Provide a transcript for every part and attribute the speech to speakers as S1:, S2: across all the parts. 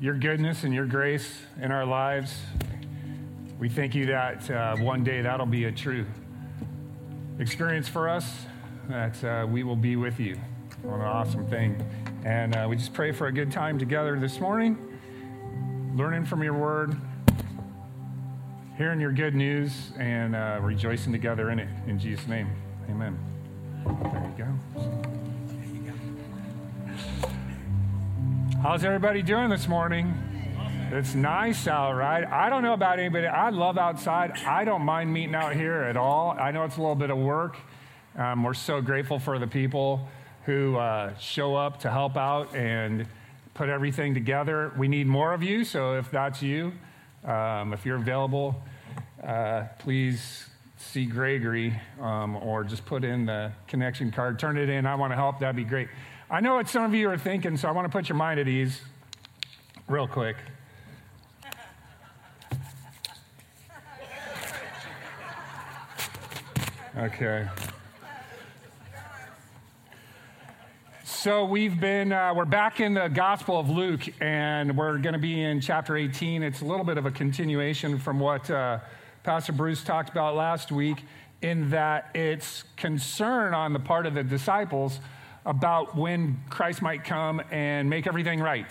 S1: your goodness and your grace in our lives. We thank you that uh, one day that'll be a true experience for us, that uh, we will be with you. What an awesome thing. And uh, we just pray for a good time together this morning, learning from your word, hearing your good news, and uh, rejoicing together in it. In Jesus' name, amen. There you go. How's everybody doing this morning? It's nice out, right? I don't know about anybody. I love outside. I don't mind meeting out here at all. I know it's a little bit of work. Um, we're so grateful for the people who uh, show up to help out and put everything together. We need more of you, so if that's you, um, if you're available, uh, please see Gregory um, or just put in the connection card. Turn it in. I want to help. That'd be great. I know what some of you are thinking, so I want to put your mind at ease real quick. Okay. So we've been, uh, we're back in the Gospel of Luke, and we're going to be in chapter 18. It's a little bit of a continuation from what uh, Pastor Bruce talked about last week, in that it's concern on the part of the disciples about when Christ might come and make everything right.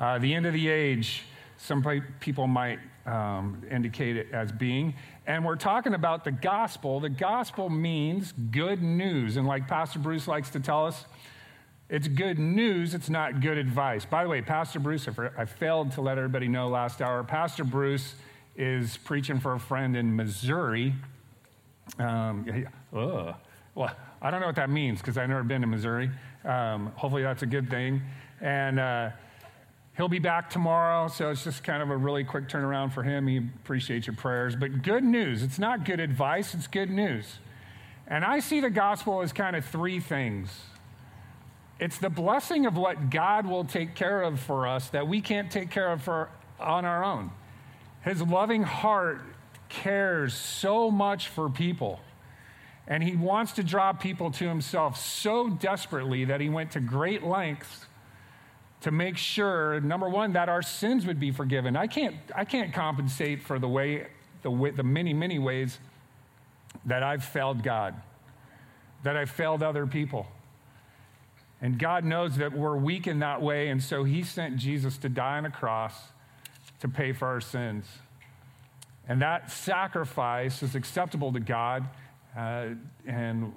S1: Uh, the end of the age, some people might um, indicate it as being. And we're talking about the gospel. The gospel means good news. And like Pastor Bruce likes to tell us, it's good news, it's not good advice. By the way, Pastor Bruce, I failed to let everybody know last hour, Pastor Bruce is preaching for a friend in Missouri. Um, ugh. Well, I don't know what that means because I've never been to Missouri. Um, hopefully, that's a good thing. And uh, he'll be back tomorrow, so it's just kind of a really quick turnaround for him. He appreciates your prayers. But good news. It's not good advice, it's good news. And I see the gospel as kind of three things it's the blessing of what God will take care of for us that we can't take care of for, on our own. His loving heart cares so much for people. And he wants to draw people to himself so desperately that he went to great lengths to make sure, number one, that our sins would be forgiven. I can't, I can't compensate for the way, the, way, the many, many ways that I've failed God, that I've failed other people. And God knows that we're weak in that way, and so He sent Jesus to die on a cross to pay for our sins. And that sacrifice is acceptable to God, uh, and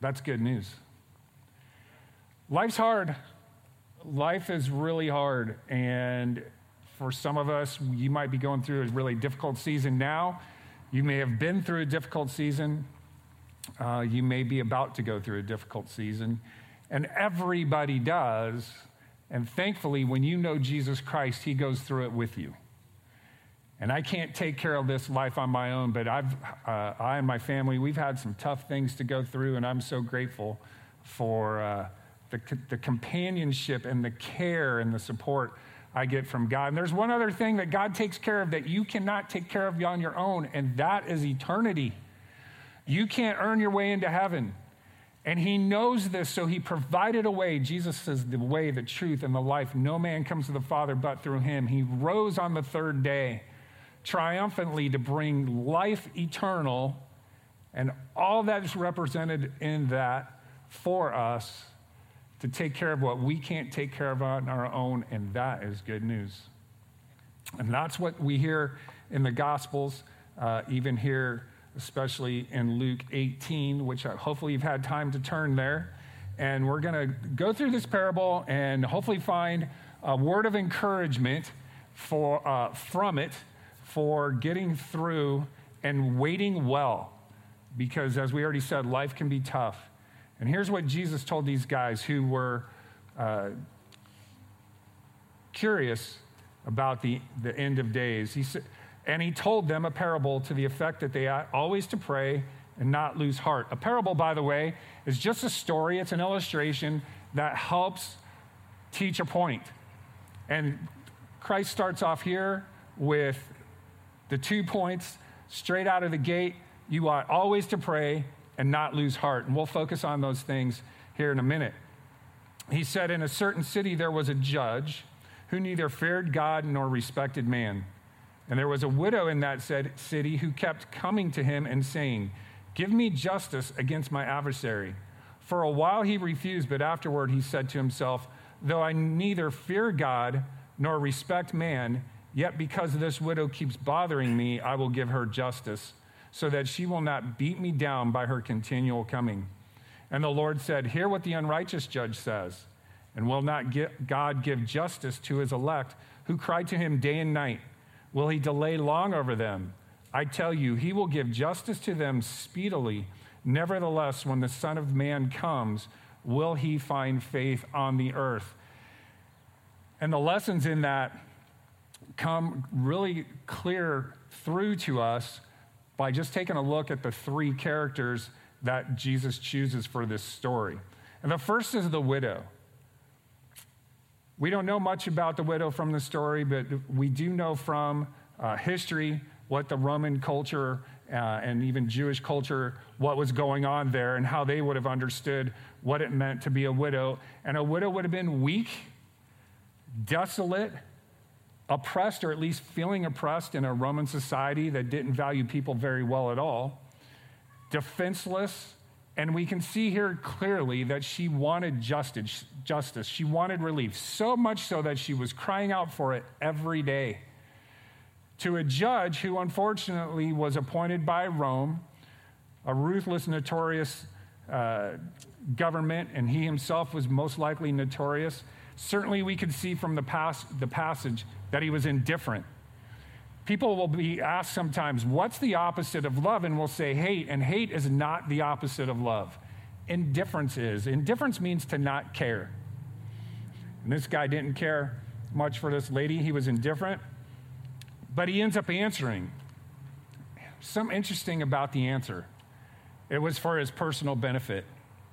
S1: that's good news. Life's hard. Life is really hard. And for some of us, you might be going through a really difficult season now. You may have been through a difficult season. Uh, you may be about to go through a difficult season. And everybody does. And thankfully, when you know Jesus Christ, He goes through it with you. And I can't take care of this life on my own, but I've, uh, I and my family, we've had some tough things to go through, and I'm so grateful for uh, the, the companionship and the care and the support I get from God. And there's one other thing that God takes care of that you cannot take care of on your own, and that is eternity. You can't earn your way into heaven. And he knows this, so he provided a way. Jesus says, the way, the truth, and the life. No man comes to the Father but through him. He rose on the third day triumphantly to bring life eternal and all that is represented in that for us to take care of what we can't take care of on our own, and that is good news. And that's what we hear in the Gospels, uh, even here especially in Luke 18, which hopefully you've had time to turn there. And we're going to go through this parable and hopefully find a word of encouragement for, uh, from it for getting through and waiting well. Because as we already said, life can be tough. And here's what Jesus told these guys who were uh, curious about the, the end of days. He said, and he told them a parable to the effect that they ought always to pray and not lose heart. A parable, by the way, is just a story, it's an illustration that helps teach a point. And Christ starts off here with the two points straight out of the gate. You ought always to pray and not lose heart. And we'll focus on those things here in a minute. He said, In a certain city there was a judge who neither feared God nor respected man. And there was a widow in that said city who kept coming to him and saying, Give me justice against my adversary. For a while he refused, but afterward he said to himself, Though I neither fear God nor respect man, yet because this widow keeps bothering me, I will give her justice, so that she will not beat me down by her continual coming. And the Lord said, Hear what the unrighteous judge says. And will not God give justice to his elect who cry to him day and night? Will he delay long over them? I tell you, he will give justice to them speedily. Nevertheless, when the Son of Man comes, will he find faith on the earth? And the lessons in that come really clear through to us by just taking a look at the three characters that Jesus chooses for this story. And the first is the widow. We don't know much about the widow from the story, but we do know from uh, history what the Roman culture uh, and even Jewish culture, what was going on there, and how they would have understood what it meant to be a widow. And a widow would have been weak, desolate, oppressed, or at least feeling oppressed in a Roman society that didn't value people very well at all, defenseless, and we can see here clearly that she wanted justice, justice. She wanted relief, so much so that she was crying out for it every day. To a judge who unfortunately was appointed by Rome, a ruthless, notorious uh, government, and he himself was most likely notorious. Certainly, we can see from the, pas- the passage that he was indifferent people will be asked sometimes, what's the opposite of love? And we'll say hate, and hate is not the opposite of love. Indifference is. Indifference means to not care. And this guy didn't care much for this lady, he was indifferent, but he ends up answering. Something interesting about the answer it was for his personal benefit.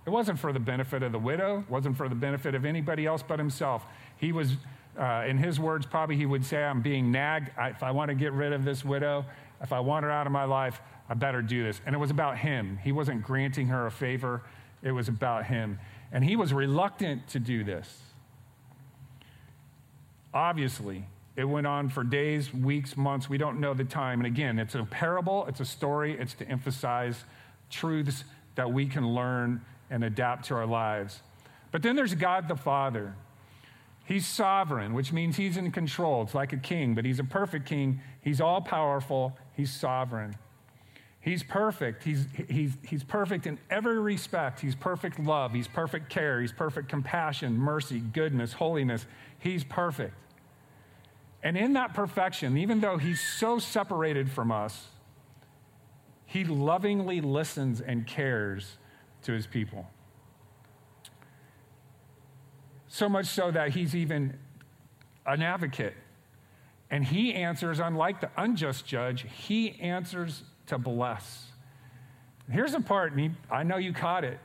S1: It wasn't for the benefit of the widow, it wasn't for the benefit of anybody else but himself. He was uh, in his words, probably he would say, I'm being nagged. I, if I want to get rid of this widow, if I want her out of my life, I better do this. And it was about him. He wasn't granting her a favor, it was about him. And he was reluctant to do this. Obviously, it went on for days, weeks, months. We don't know the time. And again, it's a parable, it's a story, it's to emphasize truths that we can learn and adapt to our lives. But then there's God the Father. He's sovereign, which means he's in control. It's like a king, but he's a perfect king. He's all powerful. He's sovereign. He's perfect. He's, he's, he's perfect in every respect. He's perfect love. He's perfect care. He's perfect compassion, mercy, goodness, holiness. He's perfect. And in that perfection, even though he's so separated from us, he lovingly listens and cares to his people. So much so that he's even an advocate. And he answers, unlike the unjust judge, he answers to bless. Here's the part, and I know you caught it.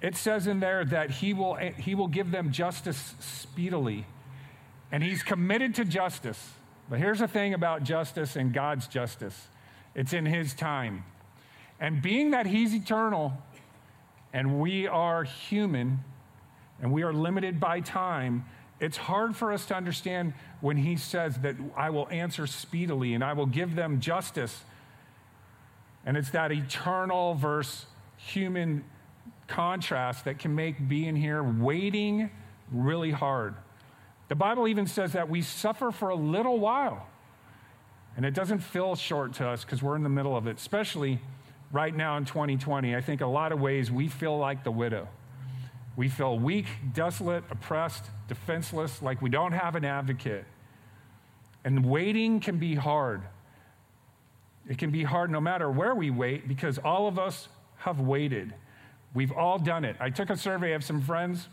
S1: It says in there that he will, he will give them justice speedily. And he's committed to justice. But here's the thing about justice and God's justice it's in his time. And being that he's eternal and we are human, and we are limited by time, it's hard for us to understand when he says that I will answer speedily and I will give them justice. And it's that eternal versus human contrast that can make being here waiting really hard. The Bible even says that we suffer for a little while. And it doesn't feel short to us because we're in the middle of it, especially right now in 2020. I think a lot of ways we feel like the widow. We feel weak, desolate, oppressed, defenseless, like we don't have an advocate. And waiting can be hard. It can be hard no matter where we wait because all of us have waited. We've all done it. I took a survey of some friends,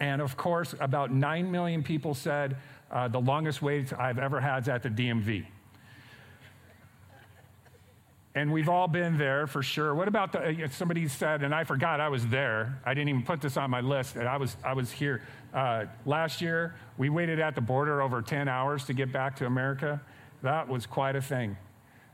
S1: and of course, about 9 million people said uh, the longest wait I've ever had is at the DMV. And we've all been there for sure. What about the, uh, somebody said, and I forgot I was there. I didn't even put this on my list. and I was, I was here. Uh, last year, we waited at the border over 10 hours to get back to America. That was quite a thing.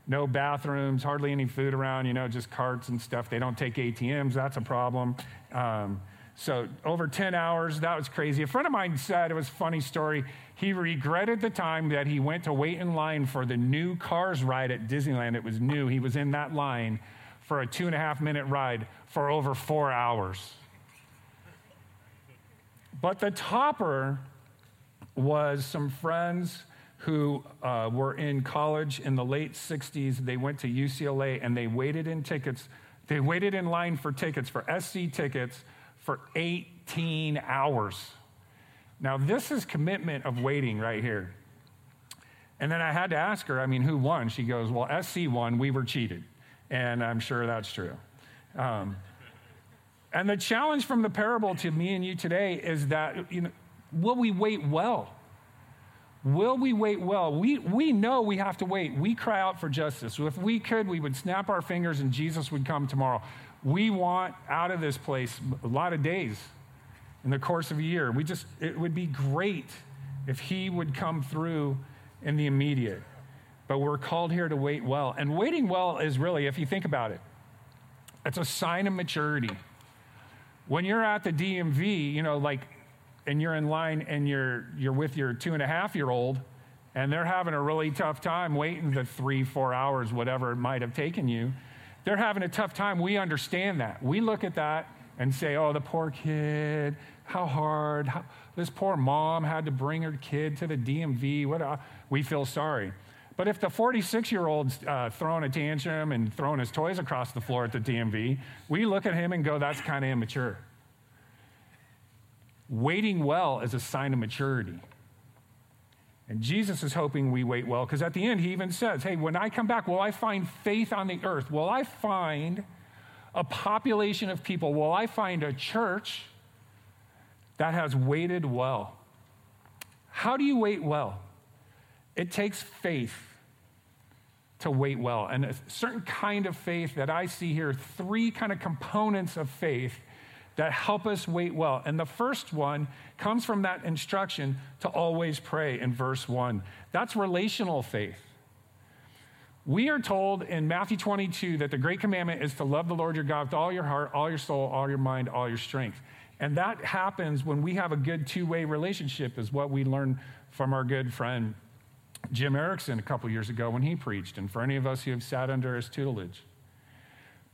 S1: No bathrooms, hardly any food around, you know, just carts and stuff. They don't take ATMs. That's a problem. Um, So over 10 hours, that was crazy. A friend of mine said, it was a funny story. He regretted the time that he went to wait in line for the new Cars ride at Disneyland. It was new. He was in that line for a two and a half minute ride for over four hours. But the topper was some friends who uh, were in college in the late 60s. They went to UCLA and they waited in tickets. They waited in line for tickets, for SC tickets, for 18 hours. Now, this is commitment of waiting right here. And then I had to ask her, I mean, who won? She goes, Well, SC won. We were cheated. And I'm sure that's true. Um, and the challenge from the parable to me and you today is that, you know, will we wait well? Will we wait well? We, we know we have to wait. We cry out for justice. If we could, we would snap our fingers and Jesus would come tomorrow. We want out of this place a lot of days in the course of a year. We just, it would be great if he would come through in the immediate. But we're called here to wait well. And waiting well is really, if you think about it, it's a sign of maturity. When you're at the DMV, you know, like, and you're in line and you're, you're with your two and a half year old, and they're having a really tough time waiting the three, four hours, whatever it might have taken you. They're having a tough time. We understand that. We look at that and say, oh, the poor kid, how hard. How, this poor mom had to bring her kid to the DMV. What, uh, we feel sorry. But if the 46 year old's uh, throwing a tantrum and throwing his toys across the floor at the DMV, we look at him and go, that's kind of immature. Waiting well is a sign of maturity. And Jesus is hoping we wait well because at the end he even says, Hey, when I come back, will I find faith on the earth? Will I find a population of people? Will I find a church that has waited well? How do you wait well? It takes faith to wait well. And a certain kind of faith that I see here, three kind of components of faith that help us wait well. And the first one comes from that instruction to always pray in verse one. That's relational faith. We are told in Matthew 22 that the great commandment is to love the Lord your God with all your heart, all your soul, all your mind, all your strength. And that happens when we have a good two way relationship, is what we learned from our good friend Jim Erickson a couple years ago when he preached, and for any of us who have sat under his tutelage.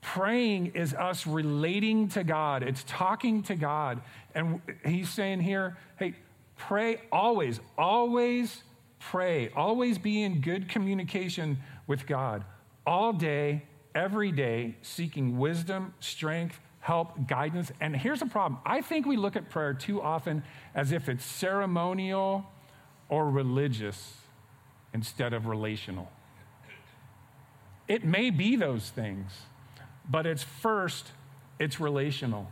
S1: Praying is us relating to God, it's talking to God. And he's saying here, hey, pray always, always pray, always be in good communication with God, all day, every day, seeking wisdom, strength, help, guidance. And here's the problem I think we look at prayer too often as if it's ceremonial or religious instead of relational. It may be those things, but it's first, it's relational.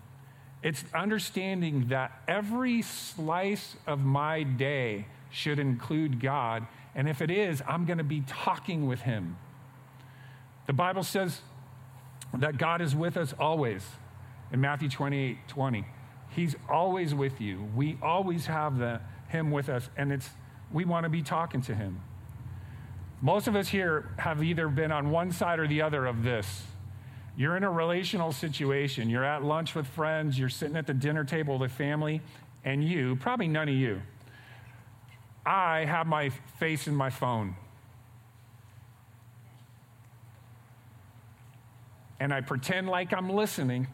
S1: It's understanding that every slice of my day should include God. And if it is, I'm going to be talking with Him. The Bible says that God is with us always in Matthew 28 20. He's always with you. We always have the, Him with us, and it's, we want to be talking to Him. Most of us here have either been on one side or the other of this. You're in a relational situation. You're at lunch with friends. You're sitting at the dinner table with a family, and you, probably none of you, I have my face in my phone. And I pretend like I'm listening,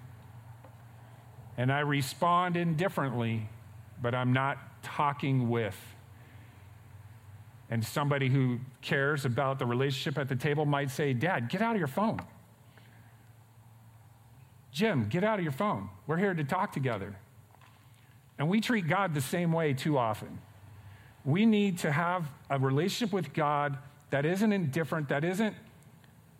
S1: and I respond indifferently, but I'm not talking with. And somebody who cares about the relationship at the table might say, Dad, get out of your phone. Jim, get out of your phone. We're here to talk together. And we treat God the same way too often. We need to have a relationship with God that isn't indifferent, that isn't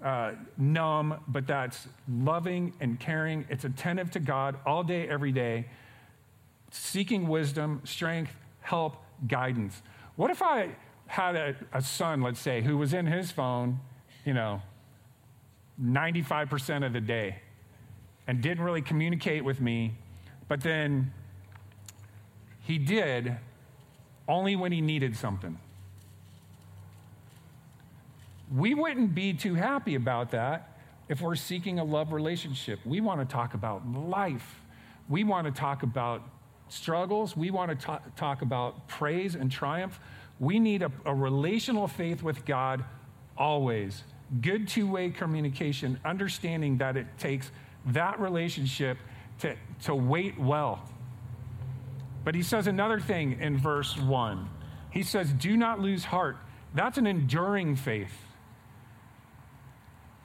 S1: uh, numb, but that's loving and caring. It's attentive to God all day, every day, seeking wisdom, strength, help, guidance. What if I had a, a son, let's say, who was in his phone, you know, 95% of the day and didn't really communicate with me, but then he did only when he needed something. We wouldn't be too happy about that if we're seeking a love relationship. We want to talk about life. We want to talk about struggles. We want to talk, talk about praise and triumph. We need a, a relational faith with God always. Good two way communication, understanding that it takes that relationship to, to wait well. But he says another thing in verse 1. He says, Do not lose heart. That's an enduring faith.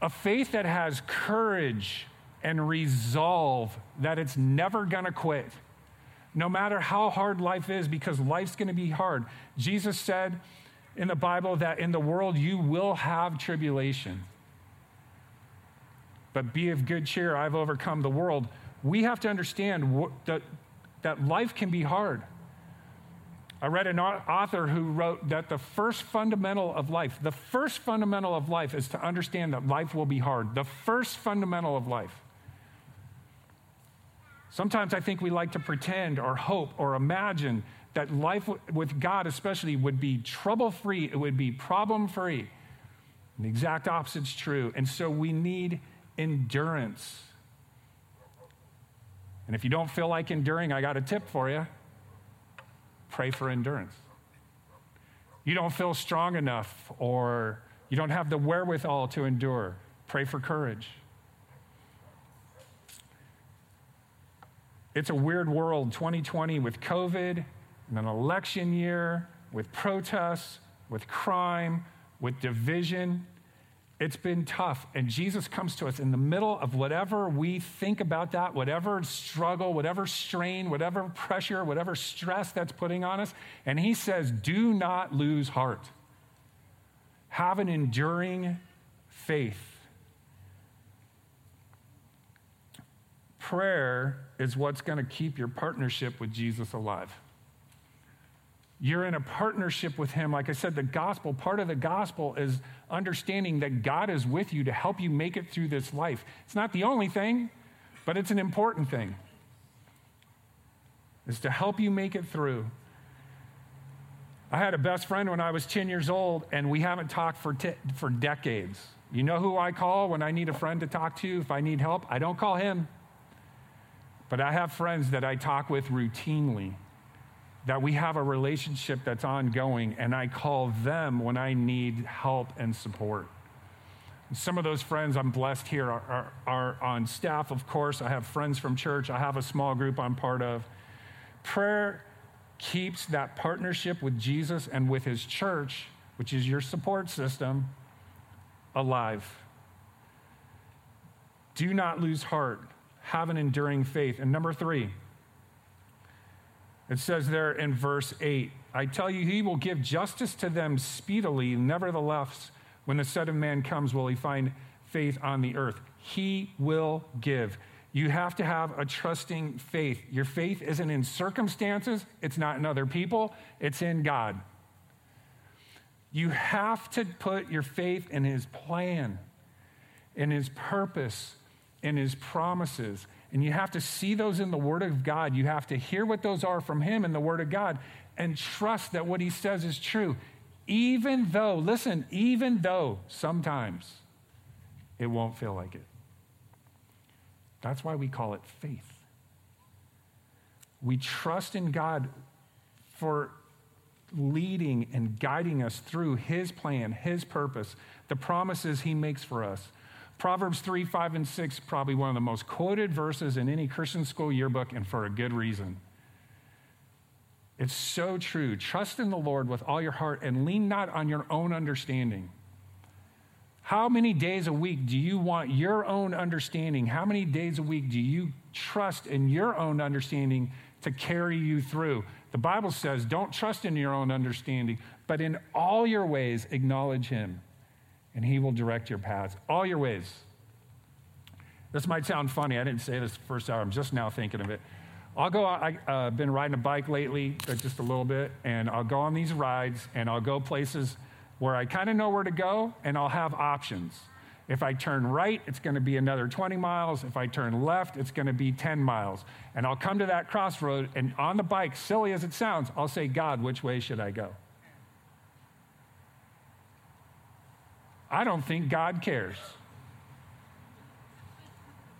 S1: A faith that has courage and resolve that it's never going to quit, no matter how hard life is, because life's going to be hard. Jesus said in the Bible that in the world you will have tribulation. But be of good cheer, I've overcome the world. We have to understand that, that life can be hard. I read an author who wrote that the first fundamental of life, the first fundamental of life is to understand that life will be hard. The first fundamental of life. Sometimes I think we like to pretend or hope or imagine that life with God, especially, would be trouble free, it would be problem free. The exact opposite is true. And so we need endurance. And if you don't feel like enduring, I got a tip for you pray for endurance. You don't feel strong enough or you don't have the wherewithal to endure, pray for courage. It's a weird world, 2020, with COVID, and an election year, with protests, with crime, with division. It's been tough. And Jesus comes to us in the middle of whatever we think about that, whatever struggle, whatever strain, whatever pressure, whatever stress that's putting on us. And he says, Do not lose heart. Have an enduring faith. Prayer is what's going to keep your partnership with Jesus alive. You're in a partnership with Him. Like I said, the gospel, part of the gospel is understanding that God is with you to help you make it through this life. It's not the only thing, but it's an important thing. Is to help you make it through. I had a best friend when I was 10 years old, and we haven't talked for, t- for decades. You know who I call when I need a friend to talk to if I need help? I don't call him. But I have friends that I talk with routinely, that we have a relationship that's ongoing, and I call them when I need help and support. Some of those friends I'm blessed here are, are, are, on staff, of course. I have friends from church. I have a small group I'm part of. Prayer keeps that partnership with Jesus and with his church, which is your support system, alive. Do not lose heart have an enduring faith. And number three, it says there in verse 8 I tell you, he will give justice to them speedily. Nevertheless, when the Son of Man comes, will he find faith on the earth? He will give. You have to have a trusting faith. Your faith isn't in circumstances, it's not in other people, it's in God. You have to put your faith in his plan, in his purpose, in his promises. And you have to see those in the Word of God. You have to hear what those are from him in the Word of God and trust that what he says is true. Even though, listen, even though sometimes it won't feel like it. That's why we call it faith. We trust in God for leading and guiding us through his plan, his purpose, the promises he makes for us. Proverbs 3, 5, and 6, probably one of the most quoted verses in any Christian school yearbook, and for a good reason. It's so true. Trust in the Lord with all your heart and lean not on your own understanding. How many days a week do you want your own understanding? How many days a week do you trust in your own understanding to carry you through? The Bible says, don't trust in your own understanding, but in all your ways acknowledge Him and he will direct your paths, all your ways. This might sound funny. I didn't say this the first hour. I'm just now thinking of it. I'll go, I've uh, been riding a bike lately, just a little bit, and I'll go on these rides and I'll go places where I kind of know where to go and I'll have options. If I turn right, it's going to be another 20 miles. If I turn left, it's going to be 10 miles. And I'll come to that crossroad, and on the bike, silly as it sounds, I'll say, God, which way should I go? I don't think God cares.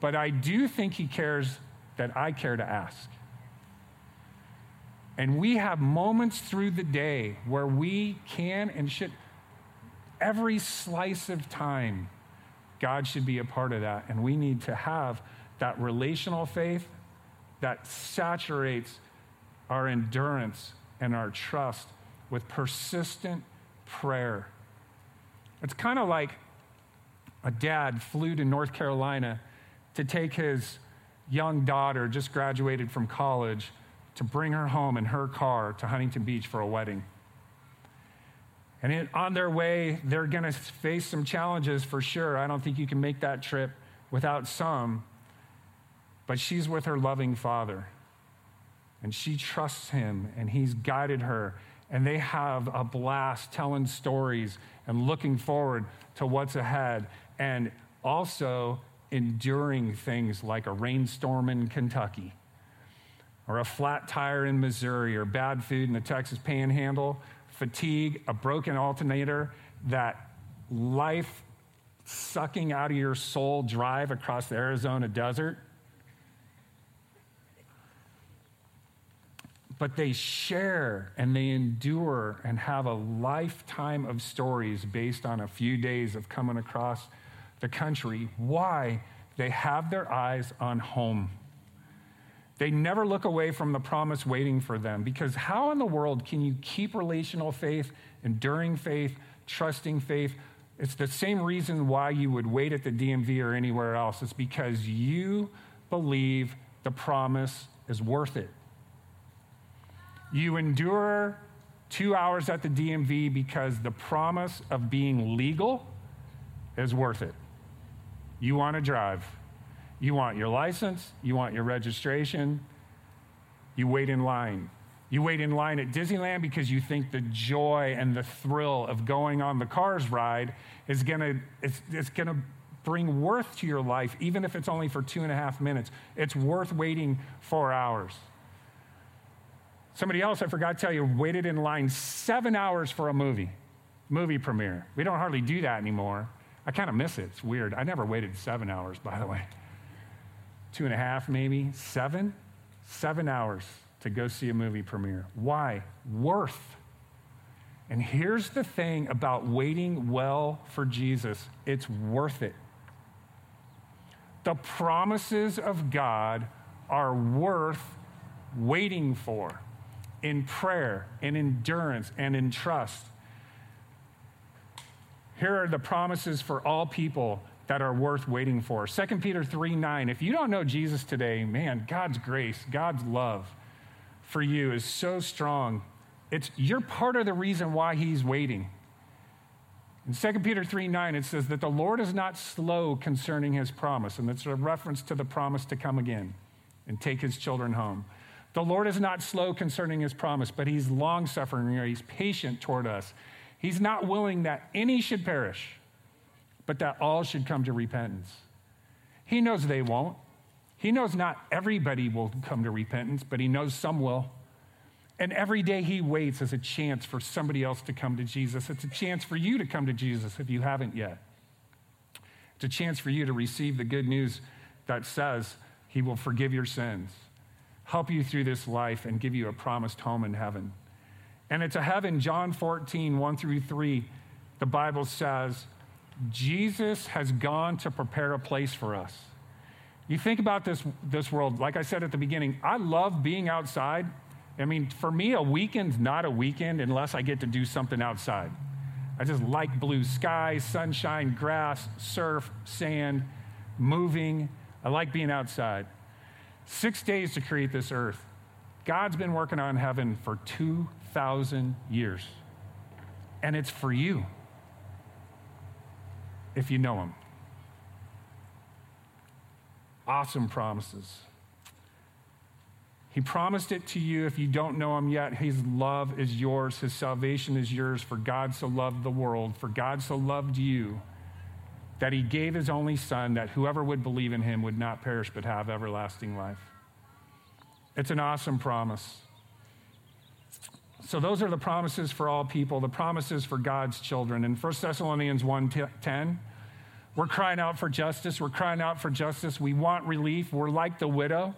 S1: But I do think He cares that I care to ask. And we have moments through the day where we can and should, every slice of time, God should be a part of that. And we need to have that relational faith that saturates our endurance and our trust with persistent prayer. It's kind of like a dad flew to North Carolina to take his young daughter, just graduated from college, to bring her home in her car to Huntington Beach for a wedding. And on their way, they're going to face some challenges for sure. I don't think you can make that trip without some. But she's with her loving father. And she trusts him, and he's guided her. And they have a blast telling stories and looking forward to what's ahead. And also enduring things like a rainstorm in Kentucky or a flat tire in Missouri or bad food in the Texas panhandle, fatigue, a broken alternator, that life sucking out of your soul drive across the Arizona desert. But they share and they endure and have a lifetime of stories based on a few days of coming across the country. Why? They have their eyes on home. They never look away from the promise waiting for them because how in the world can you keep relational faith, enduring faith, trusting faith? It's the same reason why you would wait at the DMV or anywhere else. It's because you believe the promise is worth it. You endure two hours at the DMV because the promise of being legal is worth it. You want to drive. You want your license, you want your registration, you wait in line. You wait in line at Disneyland because you think the joy and the thrill of going on the Cars ride is gonna, it's, it's gonna bring worth to your life, even if it's only for two and a half minutes. It's worth waiting four hours. Somebody else, I forgot to tell you, waited in line seven hours for a movie, movie premiere. We don't hardly do that anymore. I kind of miss it. It's weird. I never waited seven hours, by the way two and a half, maybe, seven, seven hours to go see a movie premiere. Why? Worth. And here's the thing about waiting well for Jesus it's worth it. The promises of God are worth waiting for in prayer, in endurance, and in trust. Here are the promises for all people that are worth waiting for. 2 Peter 3 9. If you don't know Jesus today, man, God's grace, God's love for you is so strong. It's, you're part of the reason why he's waiting. In 2 Peter 3 9, it says that the Lord is not slow concerning his promise, and that's a reference to the promise to come again and take his children home. The Lord is not slow concerning his promise, but he's long suffering, he's patient toward us. He's not willing that any should perish but that all should come to repentance. He knows they won't. He knows not everybody will come to repentance, but he knows some will. And every day he waits as a chance for somebody else to come to Jesus. It's a chance for you to come to Jesus if you haven't yet. It's a chance for you to receive the good news that says he will forgive your sins, help you through this life, and give you a promised home in heaven. And it's a heaven, John 14, 1 through 3, the Bible says, Jesus has gone to prepare a place for us. You think about this, this world, like I said at the beginning, I love being outside. I mean, for me, a weekend's not a weekend unless I get to do something outside. I just like blue skies, sunshine, grass, surf, sand, moving. I like being outside. Six days to create this earth. God's been working on heaven for 2,000 years, and it's for you if you know him. Awesome promises. He promised it to you if you don't know him yet. His love is yours, his salvation is yours. For God so loved the world, for God so loved you, that he gave his only son, that whoever would believe in him would not perish but have everlasting life. It's an awesome promise. So those are the promises for all people, the promises for God's children. In 1 Thessalonians 1:10, we're crying out for justice. We're crying out for justice. We want relief. We're like the widow.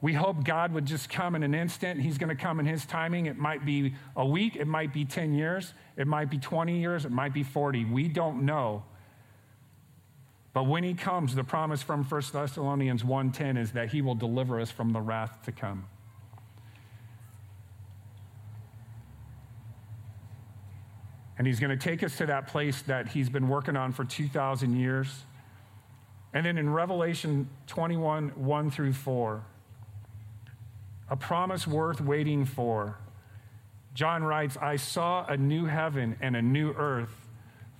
S1: We hope God would just come in an instant. He's going to come in His timing. It might be a week, it might be 10 years, it might be 20 years, it might be 40. We don't know. But when He comes, the promise from 1 Thessalonians 1:10 is that He will deliver us from the wrath to come. And He's going to take us to that place that He's been working on for 2,000 years. And then in Revelation 21 1 through 4, a promise worth waiting for. John writes, I saw a new heaven and a new earth,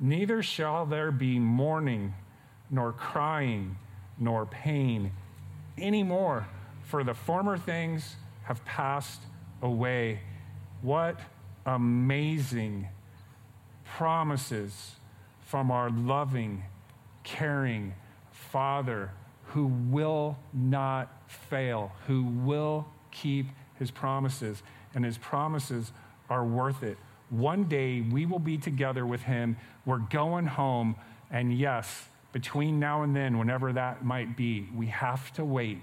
S1: Neither shall there be mourning, nor crying, nor pain anymore, for the former things have passed away. What amazing promises from our loving, caring Father who will not fail, who will keep his promises, and his promises are worth it. One day we will be together with him. We're going home, and yes, between now and then, whenever that might be, we have to wait,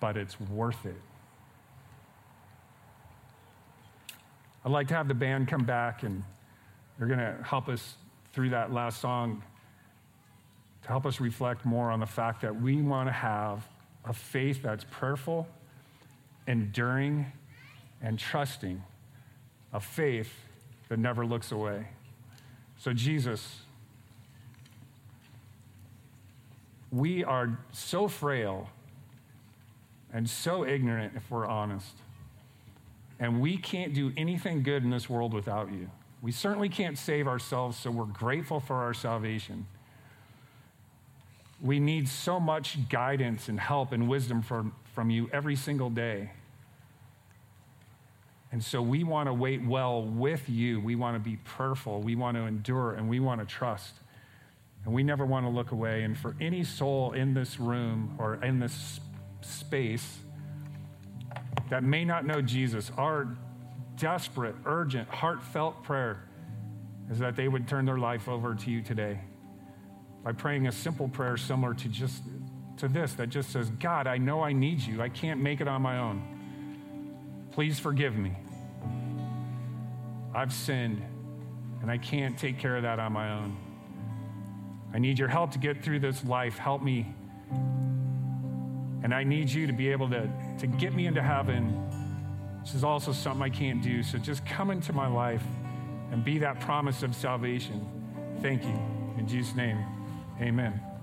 S1: but it's worth it. I'd like to have the band come back, and they're going to help us through that last song to help us reflect more on the fact that we want to have a faith that's prayerful, enduring, and trusting, a faith that never looks away. So, Jesus, we are so frail and so ignorant if we're honest. And we can't do anything good in this world without you. We certainly can't save ourselves, so we're grateful for our salvation. We need so much guidance and help and wisdom from, from you every single day. And so we want to wait well with you. We want to be prayerful. We want to endure and we want to trust. And we never want to look away. And for any soul in this room or in this space that may not know Jesus, our desperate, urgent, heartfelt prayer is that they would turn their life over to you today by praying a simple prayer similar to just to this that just says, God, I know I need you. I can't make it on my own. Please forgive me. I've sinned and I can't take care of that on my own. I need your help to get through this life. Help me. And I need you to be able to, to get me into heaven, This is also something I can't do. So just come into my life and be that promise of salvation. Thank you. In Jesus' name. Amen.